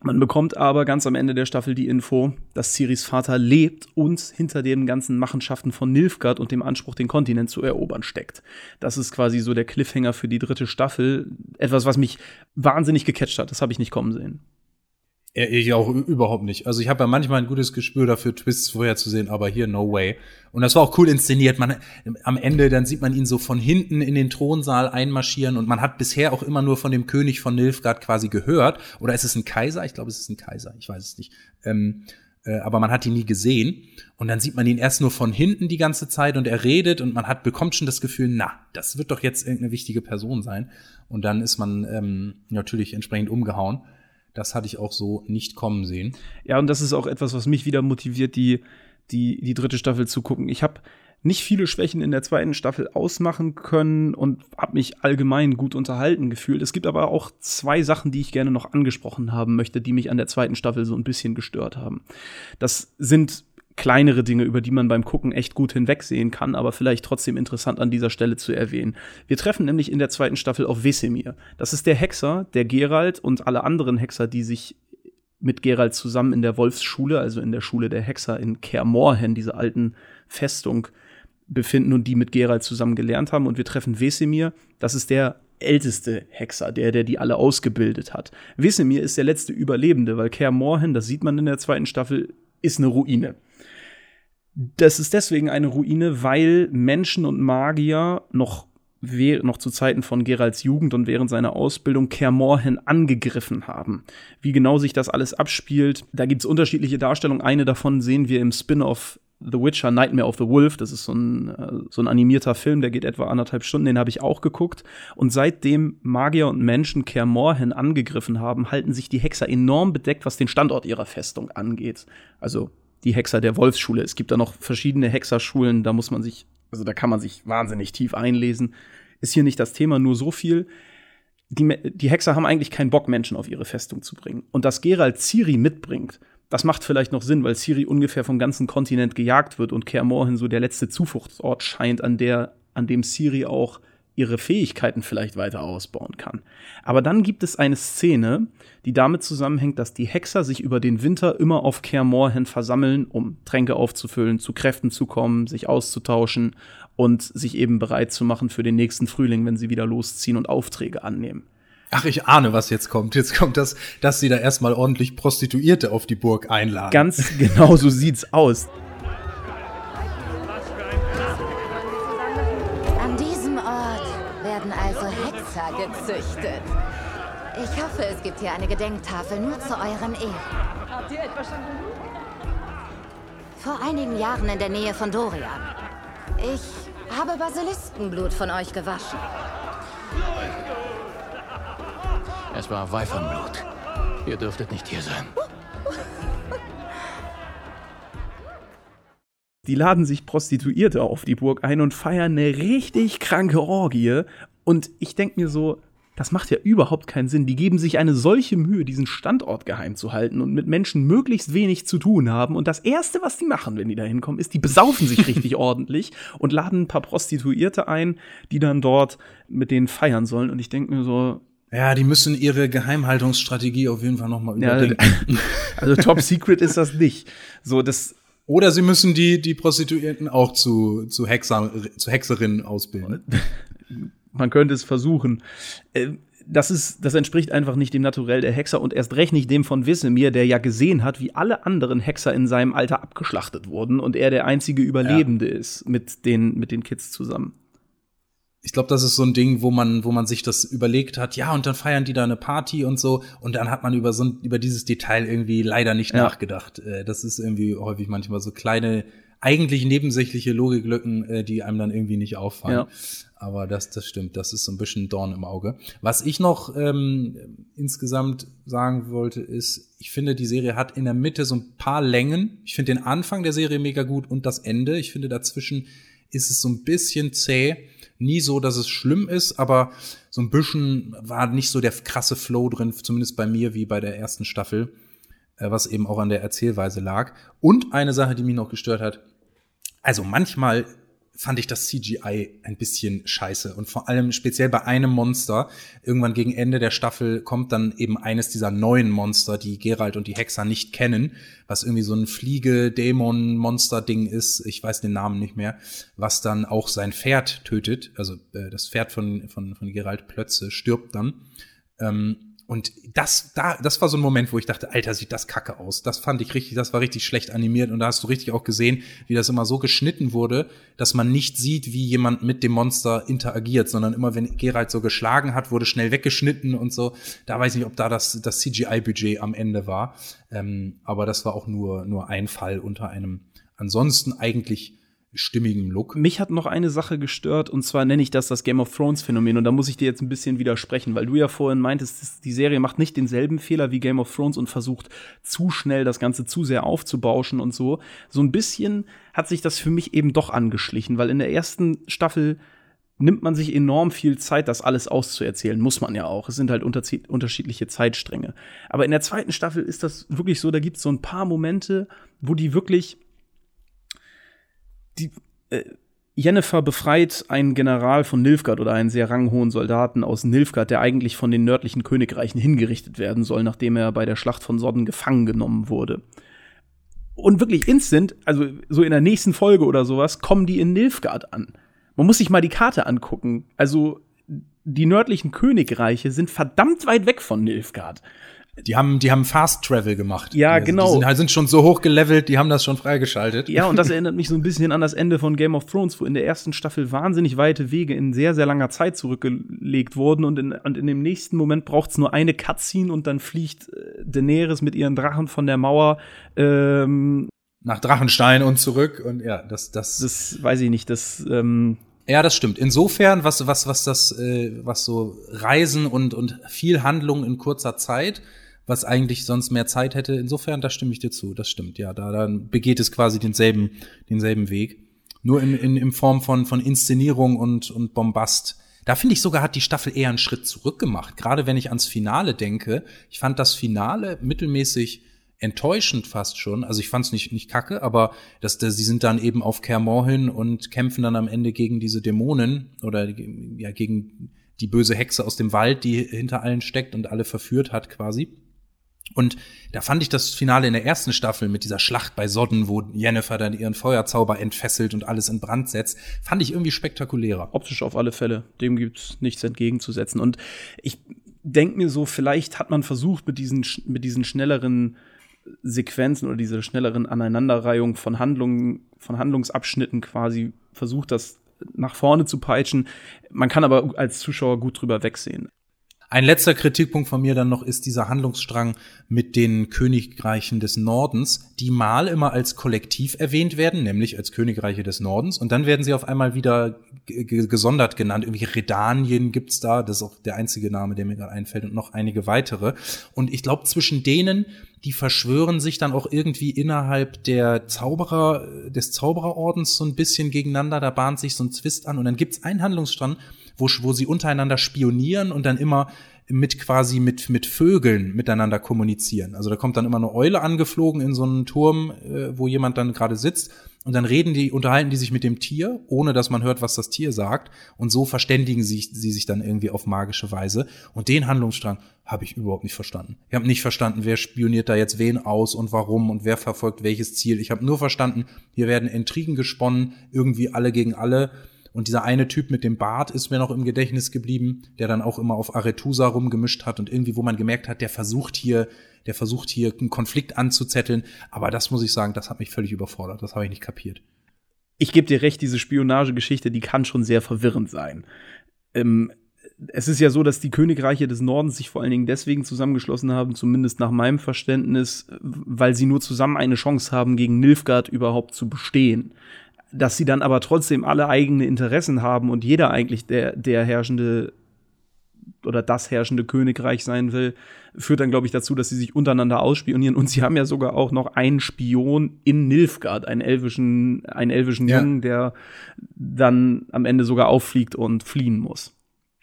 Man bekommt aber ganz am Ende der Staffel die Info, dass Ciris Vater lebt und hinter den ganzen Machenschaften von Nilfgaard und dem Anspruch, den Kontinent zu erobern, steckt. Das ist quasi so der Cliffhanger für die dritte Staffel. Etwas, was mich wahnsinnig gecatcht hat. Das habe ich nicht kommen sehen. Ich auch überhaupt nicht. Also ich habe ja manchmal ein gutes Gespür dafür, Twists vorherzusehen, aber hier no way. Und das war auch cool inszeniert. Man, am Ende, dann sieht man ihn so von hinten in den Thronsaal einmarschieren und man hat bisher auch immer nur von dem König von Nilfgaard quasi gehört. Oder ist es ein Kaiser? Ich glaube, es ist ein Kaiser. Ich weiß es nicht. Ähm, äh, aber man hat ihn nie gesehen. Und dann sieht man ihn erst nur von hinten die ganze Zeit und er redet und man hat, bekommt schon das Gefühl, na, das wird doch jetzt irgendeine wichtige Person sein. Und dann ist man ähm, natürlich entsprechend umgehauen. Das hatte ich auch so nicht kommen sehen. Ja, und das ist auch etwas, was mich wieder motiviert, die, die, die dritte Staffel zu gucken. Ich habe nicht viele Schwächen in der zweiten Staffel ausmachen können und habe mich allgemein gut unterhalten gefühlt. Es gibt aber auch zwei Sachen, die ich gerne noch angesprochen haben möchte, die mich an der zweiten Staffel so ein bisschen gestört haben. Das sind kleinere Dinge, über die man beim Gucken echt gut hinwegsehen kann, aber vielleicht trotzdem interessant an dieser Stelle zu erwähnen. Wir treffen nämlich in der zweiten Staffel auf Wesemir. Das ist der Hexer, der Gerald und alle anderen Hexer, die sich mit Gerald zusammen in der Wolfsschule, also in der Schule der Hexer in Kaer Morhen, dieser alten Festung, befinden und die mit Gerald zusammen gelernt haben. Und wir treffen Wesemir. Das ist der älteste Hexer, der, der die alle ausgebildet hat. Wesemir ist der letzte Überlebende, weil Kaer Morhen, das sieht man in der zweiten Staffel, ist eine Ruine. Das ist deswegen eine Ruine, weil Menschen und Magier noch, noch zu Zeiten von Geralds Jugend und während seiner Ausbildung Kermorhen angegriffen haben. Wie genau sich das alles abspielt, da gibt es unterschiedliche Darstellungen. Eine davon sehen wir im Spin-off The Witcher Nightmare of the Wolf. Das ist so ein, äh, so ein animierter Film, der geht etwa anderthalb Stunden, den habe ich auch geguckt. Und seitdem Magier und Menschen Kermorhen angegriffen haben, halten sich die Hexer enorm bedeckt, was den Standort ihrer Festung angeht. Also die Hexer der Wolfsschule. Es gibt da noch verschiedene Hexerschulen, da muss man sich, also da kann man sich wahnsinnig tief einlesen. Ist hier nicht das Thema, nur so viel. Die, die Hexer haben eigentlich keinen Bock, Menschen auf ihre Festung zu bringen. Und dass Gerald Ciri mitbringt, das macht vielleicht noch Sinn, weil Ciri ungefähr vom ganzen Kontinent gejagt wird und Kaer Morhen so der letzte Zufluchtsort scheint, an, der, an dem Ciri auch ihre Fähigkeiten vielleicht weiter ausbauen kann. Aber dann gibt es eine Szene, die damit zusammenhängt, dass die Hexer sich über den Winter immer auf Kaer Morhen versammeln, um Tränke aufzufüllen, zu Kräften zu kommen, sich auszutauschen und sich eben bereit zu machen für den nächsten Frühling, wenn sie wieder losziehen und Aufträge annehmen. Ach, ich ahne, was jetzt kommt. Jetzt kommt das, dass sie da erstmal ordentlich Prostituierte auf die Burg einladen. Ganz genau so sieht's aus. Werden also Hexer gezüchtet. Ich hoffe, es gibt hier eine Gedenktafel nur zu euren Ehren. Habt ihr etwa schon? Vor einigen Jahren in der Nähe von Dorian. Ich habe Basiliskenblut von euch gewaschen. Es war Weifernblut. Ihr dürftet nicht hier sein. die laden sich Prostituierte auf die Burg ein und feiern eine richtig kranke Orgie. Und ich denke mir so, das macht ja überhaupt keinen Sinn. Die geben sich eine solche Mühe, diesen Standort geheim zu halten und mit Menschen möglichst wenig zu tun haben. Und das Erste, was die machen, wenn die da hinkommen, ist, die besaufen sich richtig *laughs* ordentlich und laden ein paar Prostituierte ein, die dann dort mit denen feiern sollen. Und ich denke mir so, Ja, die müssen ihre Geheimhaltungsstrategie auf jeden Fall noch mal ja, überdenken. *laughs* also Top Secret ist das nicht. So, das, Oder sie müssen die, die Prostituierten auch zu, zu, Hexer, zu Hexerinnen ausbilden. *laughs* man könnte es versuchen. Äh, Das, ist, das entspricht einfach nicht dem Naturell der Hexer und erst recht nicht dem von Wissemir, der ja gesehen hat, wie alle anderen Hexer in seinem Alter abgeschlachtet wurden und er der einzige Überlebende ist mit den, mit den Kids zusammen. Ich glaube, das ist so ein Ding, wo man, wo man sich das überlegt hat, ja, und dann feiern die da eine Party und so, und dann hat man über so ein, über dieses Detail irgendwie leider nicht Ja. nachgedacht. Äh, Das ist irgendwie häufig manchmal so kleine, eigentlich nebensächliche Logiklücken, äh, die einem dann irgendwie nicht auffallen. Ja. Aber das, das stimmt, das ist so ein bisschen Dorn im Auge. Was ich noch ähm, insgesamt sagen wollte, ist, ich finde, die Serie hat in der Mitte so ein paar Längen. Ich finde den Anfang der Serie mega gut und das Ende. Ich finde, dazwischen ist es so ein bisschen zäh. Nie so, dass es schlimm ist, aber so ein bisschen war nicht so der krasse Flow drin, zumindest bei mir wie bei der ersten Staffel, was eben auch an der Erzählweise lag. Und eine Sache, die mich noch gestört hat, also manchmal fand ich das CGI ein bisschen scheiße und vor allem speziell bei einem Monster. Irgendwann gegen Ende der Staffel kommt dann eben eines dieser neuen Monster, die Geralt und die Hexer nicht kennen, was irgendwie so ein Fliege-Dämon-Monster-Ding ist. Ich weiß den Namen nicht mehr, was dann auch sein Pferd tötet. Also äh, das Pferd von, von, von Geralt Plötze stirbt dann. Ähm, und das, da, das war so ein Moment, wo ich dachte, Alter, sieht das kacke aus. Das fand ich richtig, das war richtig schlecht animiert. Und da hast du richtig auch gesehen, wie das immer so geschnitten wurde, dass man nicht sieht, wie jemand mit dem Monster interagiert, sondern immer, wenn Geralt so geschlagen hat, wurde schnell weggeschnitten und so. Da weiß ich nicht, ob da das, das CGI-Budget am Ende war. Ähm, aber das war auch nur, nur ein Fall unter einem ansonsten eigentlich stimmigen Look. Mich hat noch eine Sache gestört, und zwar nenne ich das das Game of Thrones Phänomen. Und da muss ich dir jetzt ein bisschen widersprechen, weil du ja vorhin meintest, die Serie macht nicht denselben Fehler wie Game of Thrones und versucht zu schnell das Ganze zu sehr aufzubauschen und so. So ein bisschen hat sich das für mich eben doch angeschlichen, weil in der ersten Staffel nimmt man sich enorm viel Zeit, das alles auszuerzählen. Muss man ja auch. Es sind halt unterschiedliche Zeitstränge. Aber in der zweiten Staffel ist das wirklich so, da gibt es so ein paar Momente, wo die wirklich die äh, Jennifer befreit einen General von Nilfgaard oder einen sehr ranghohen Soldaten aus Nilfgaard, der eigentlich von den nördlichen Königreichen hingerichtet werden soll, nachdem er bei der Schlacht von Sodden gefangen genommen wurde. Und wirklich instant, also so in der nächsten Folge oder sowas, kommen die in Nilfgaard an. Man muss sich mal die Karte angucken. Also die nördlichen Königreiche sind verdammt weit weg von Nilfgaard. Die haben, die haben Fast Travel gemacht. Ja, Die- genau. Die sind, halt- sind schon so hoch gelevelt, die haben das schon freigeschaltet. Ja, und das *laughs* erinnert mich so ein bisschen an das Ende von Game of Thrones, wo in der ersten Staffel wahnsinnig weite Wege in sehr, sehr langer Zeit zurückgelegt wurden und in, und in dem nächsten Moment braucht's nur eine Cutscene und dann fliegt äh, Daenerys mit ihren Drachen von der Mauer. Ähm, Nach Drachenstein und zurück und ja, das, das. Das weiß ich nicht, das. Ähm ja, das stimmt. Insofern, was, was, was das, äh, was so Reisen und, und viel Handlung in kurzer Zeit, was eigentlich sonst mehr Zeit hätte, insofern, da stimme ich dir zu, das stimmt, ja. Da, dann begeht es quasi denselben, denselben Weg. Nur in, in, in Form von, von Inszenierung und, und Bombast. Da finde ich sogar, hat die Staffel eher einen Schritt zurück gemacht. Gerade wenn ich ans Finale denke. Ich fand das Finale mittelmäßig enttäuschend fast schon. Also ich fand es nicht, nicht kacke, aber das, das, sie sind dann eben auf Kermor hin und kämpfen dann am Ende gegen diese Dämonen oder ja, gegen die böse Hexe aus dem Wald, die hinter allen steckt und alle verführt hat quasi. Und da fand ich das Finale in der ersten Staffel mit dieser Schlacht bei Sodden, wo Jennifer dann ihren Feuerzauber entfesselt und alles in Brand setzt, fand ich irgendwie spektakulärer. Optisch auf alle Fälle. Dem gibt's nichts entgegenzusetzen. Und ich denke mir so, vielleicht hat man versucht, mit diesen, mit diesen schnelleren Sequenzen oder dieser schnelleren Aneinanderreihung von Handlungen, von Handlungsabschnitten quasi versucht, das nach vorne zu peitschen. Man kann aber als Zuschauer gut drüber wegsehen. Ein letzter Kritikpunkt von mir dann noch ist dieser Handlungsstrang mit den Königreichen des Nordens, die mal immer als Kollektiv erwähnt werden, nämlich als Königreiche des Nordens, und dann werden sie auf einmal wieder gesondert genannt. Irgendwie Redanien gibt's da, das ist auch der einzige Name, der mir gerade einfällt, und noch einige weitere. Und ich glaube, zwischen denen die verschwören sich dann auch irgendwie innerhalb der Zauberer, des Zaubererordens so ein bisschen gegeneinander, da bahnt sich so ein Zwist an und dann gibt's einen Handlungsstrang, wo, wo sie untereinander spionieren und dann immer mit quasi mit, mit Vögeln miteinander kommunizieren. Also da kommt dann immer eine Eule angeflogen in so einen Turm, äh, wo jemand dann gerade sitzt und dann reden die, unterhalten die sich mit dem Tier, ohne dass man hört, was das Tier sagt. Und so verständigen sie, sie sich dann irgendwie auf magische Weise. Und den Handlungsstrang habe ich überhaupt nicht verstanden. Ich habe nicht verstanden, wer spioniert da jetzt wen aus und warum und wer verfolgt welches Ziel. Ich habe nur verstanden, hier werden Intrigen gesponnen, irgendwie alle gegen alle. Und dieser eine Typ mit dem Bart ist mir noch im Gedächtnis geblieben, der dann auch immer auf Aretusa rumgemischt hat und irgendwie, wo man gemerkt hat, der versucht hier, der versucht hier einen Konflikt anzuzetteln. Aber das muss ich sagen, das hat mich völlig überfordert. Das habe ich nicht kapiert. Ich gebe dir recht, diese Spionagegeschichte, die kann schon sehr verwirrend sein. Ähm, es ist ja so, dass die Königreiche des Nordens sich vor allen Dingen deswegen zusammengeschlossen haben, zumindest nach meinem Verständnis, weil sie nur zusammen eine Chance haben, gegen Nilfgaard überhaupt zu bestehen dass sie dann aber trotzdem alle eigene Interessen haben und jeder eigentlich der, der herrschende oder das herrschende Königreich sein will, führt dann, glaube ich, dazu, dass sie sich untereinander ausspionieren. Und sie haben ja sogar auch noch einen Spion in Nilfgaard, einen elvischen, einen elvischen ja. Jungen, der dann am Ende sogar auffliegt und fliehen muss.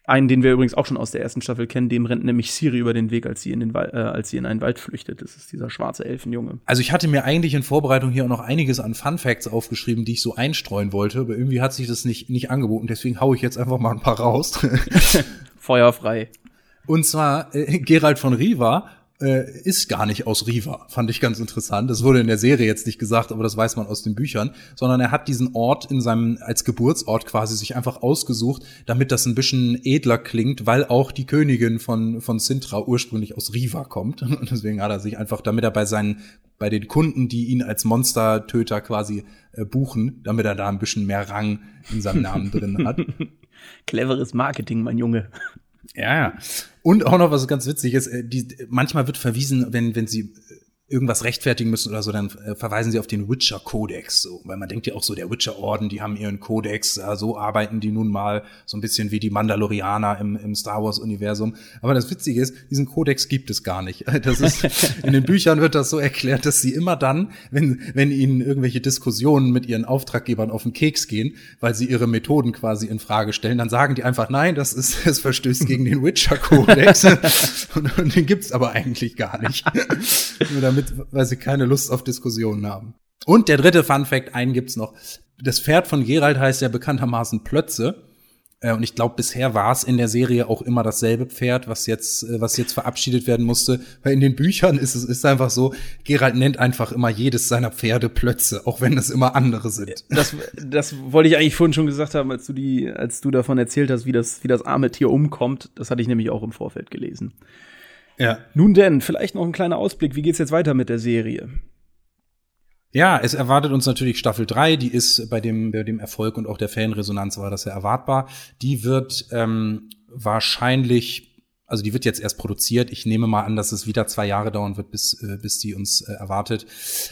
Einen, den wir übrigens auch schon aus der ersten Staffel kennen, dem rennt nämlich Siri über den Weg, als sie in, den Wal äh, als sie in einen Wald flüchtet. Das ist dieser schwarze Elfenjunge. Also ich hatte mir eigentlich in Vorbereitung hier auch noch einiges an Fun Facts aufgeschrieben, die ich so einstreuen wollte, aber irgendwie hat sich das nicht, nicht angeboten. Deswegen haue ich jetzt einfach mal ein paar raus. *laughs* *laughs* Feuerfrei. Und zwar äh, Gerald von Riva äh, ist gar nicht aus Riva. Fand ich ganz interessant. Das wurde in der Serie jetzt nicht gesagt, aber das weiß man aus den Büchern. Sondern er hat diesen Ort in seinem, als Geburtsort quasi sich einfach ausgesucht, damit das ein bisschen edler klingt, weil auch die Königin von, von Sintra ursprünglich aus Riva kommt. *laughs* Und deswegen hat er sich einfach, damit er bei seinen, bei den Kunden, die ihn als Monstertöter quasi äh, buchen, damit er da ein bisschen mehr Rang in seinem Namen drin hat. *laughs* Cleveres Marketing, mein Junge. Ja, ja. Und auch noch was ganz witzig ist, äh, die, manchmal wird verwiesen, wenn, wenn sie irgendwas rechtfertigen müssen oder so, dann äh, verweisen sie auf den Witcher-Kodex, so, weil man denkt ja auch so, der Witcher-Orden, die haben ihren Kodex, ja, so arbeiten die nun mal so ein bisschen wie die Mandalorianer im, im Star Wars-Universum. Aber das Witzige ist, diesen Kodex gibt es gar nicht. *laughs* Das ist, in den Büchern wird das so erklärt, dass sie immer dann, wenn, wenn ihnen irgendwelche Diskussionen mit ihren Auftraggebern auf den Keks gehen, weil sie ihre Methoden quasi in Frage stellen, dann sagen die einfach, nein, das ist, *laughs* es verstößt gegen den Witcher-Kodex. *laughs* und, und, den gibt's aber eigentlich gar nicht. Damit, weil sie keine Lust auf Diskussionen haben. Und der dritte Fun Fact, einen gibt's noch. Das Pferd von Gerald heißt ja bekanntermaßen Plötze. Äh, und ich glaube, bisher war es in der Serie auch immer dasselbe Pferd, was jetzt, äh, was jetzt verabschiedet werden musste. Weil in den Büchern ist es ist einfach so, Gerald nennt einfach immer jedes seiner Pferde Plötze, auch wenn es immer andere sind. Das, das wollte ich eigentlich vorhin schon gesagt haben, als du die, als du davon erzählt hast, wie das, wie das arme Tier umkommt. Das hatte ich nämlich auch im Vorfeld gelesen. Ja. Nun denn, vielleicht noch ein kleiner Ausblick. Wie geht's jetzt weiter mit der Serie? Ja, es erwartet uns natürlich Staffel 3, die ist bei dem, bei dem Erfolg und auch der Fanresonanz war das ja erwartbar. Die wird ähm, wahrscheinlich also die wird jetzt erst produziert. Ich nehme mal an, dass es wieder zwei Jahre dauern wird, bis, äh, bis die uns äh, erwartet.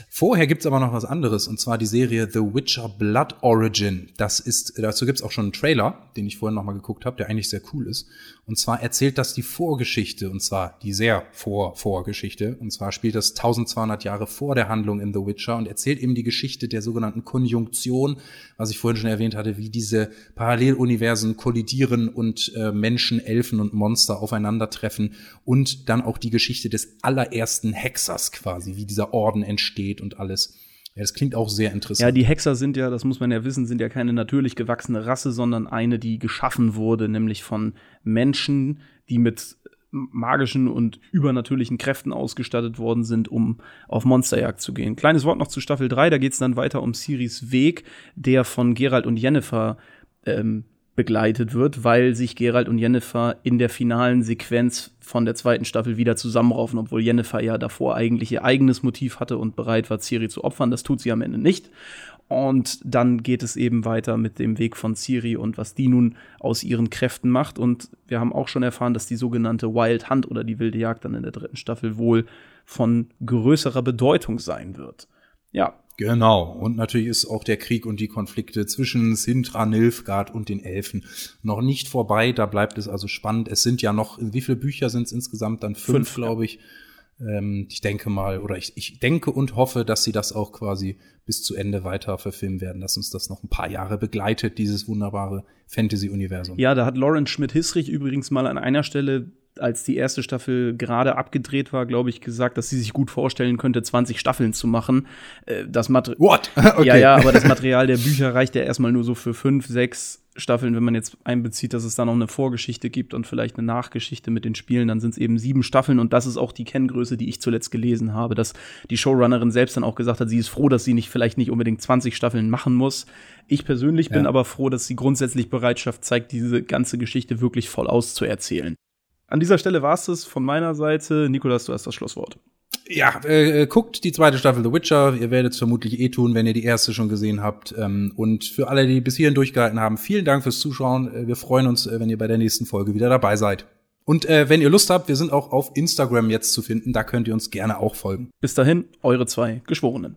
Vorher gibt's aber noch was anderes, und zwar die Serie The Witcher Blood Origin. Das ist, dazu gibt's auch schon einen Trailer, den ich vorhin noch mal geguckt habe, der eigentlich sehr cool ist. Und zwar erzählt das die Vorgeschichte, und zwar die sehr Vor-Vorgeschichte. Und zwar spielt das 1200 Jahre vor der Handlung in The Witcher und erzählt eben die Geschichte der sogenannten Konjunktion, was ich vorhin schon erwähnt hatte, wie diese Paralleluniversen kollidieren und äh, Menschen, Elfen und Monster aufeinandertreffen und dann auch die Geschichte des allerersten Hexers quasi, wie dieser Orden entsteht und alles. Ja, das klingt auch sehr interessant. Ja, die Hexer sind ja, das muss man ja wissen, sind ja keine natürlich gewachsene Rasse, sondern eine, die geschaffen wurde, nämlich von Menschen, die mit magischen und übernatürlichen Kräften ausgestattet worden sind, um auf Monsterjagd zu gehen. Kleines Wort noch zu Staffel 3, da geht es dann weiter um Siris Weg, der von Gerald und Jennifer ähm, begleitet wird, weil sich Gerald und Jennifer in der finalen Sequenz von der zweiten Staffel wieder zusammenraufen, obwohl Jennifer ja davor eigentlich ihr eigenes Motiv hatte und bereit war, Ciri zu opfern. Das tut sie am Ende nicht. Und dann geht es eben weiter mit dem Weg von Ciri und was die nun aus ihren Kräften macht. Und wir haben auch schon erfahren, dass die sogenannte Wild Hunt oder die wilde Jagd dann in der dritten Staffel wohl von größerer Bedeutung sein wird. Ja, Genau. Und natürlich ist auch der Krieg und die Konflikte zwischen Sintra, Nilfgaard und den Elfen noch nicht vorbei. Da bleibt es also spannend. Es sind ja noch, wie viele Bücher sind es insgesamt? Dann fünf, fünf glaube ich. Ähm, ich denke mal, oder ich, ich denke und hoffe, dass sie das auch quasi bis zu Ende weiter verfilmen werden, dass uns das noch ein paar Jahre begleitet, dieses wunderbare Fantasy-Universum. Ja, da hat Lauren Schmidt-Hissrich übrigens mal an einer Stelle als die erste Staffel gerade abgedreht war, glaube ich, gesagt, dass sie sich gut vorstellen könnte, 20 Staffeln zu machen. Äh, Das Mater What? *laughs* Okay. Ja, ja, aber das Material der Bücher reicht ja erstmal nur so für fünf, sechs Staffeln. Wenn man jetzt einbezieht, dass es da noch eine Vorgeschichte gibt und vielleicht eine Nachgeschichte mit den Spielen, dann sind es eben sieben Staffeln und das ist auch die Kenngröße, die ich zuletzt gelesen habe, dass die Showrunnerin selbst dann auch gesagt hat, sie ist froh, dass sie nicht vielleicht nicht unbedingt 20 Staffeln machen muss. Ich persönlich bin Ja. aber froh, dass sie grundsätzlich Bereitschaft zeigt, diese ganze Geschichte wirklich voll auszuerzählen. An dieser Stelle war es das von meiner Seite. Nikolas, du hast das Schlusswort. Ja, äh, guckt die zweite Staffel The Witcher. Ihr werdet es vermutlich eh tun, wenn ihr die erste schon gesehen habt. Ähm, und für alle, die bis hierhin durchgehalten haben, vielen Dank fürs Zuschauen. Äh, wir freuen uns, äh, wenn ihr bei der nächsten Folge wieder dabei seid. Und äh, wenn ihr Lust habt, wir sind auch auf Instagram jetzt zu finden. Da könnt ihr uns gerne auch folgen. Bis dahin, eure zwei Geschworenen.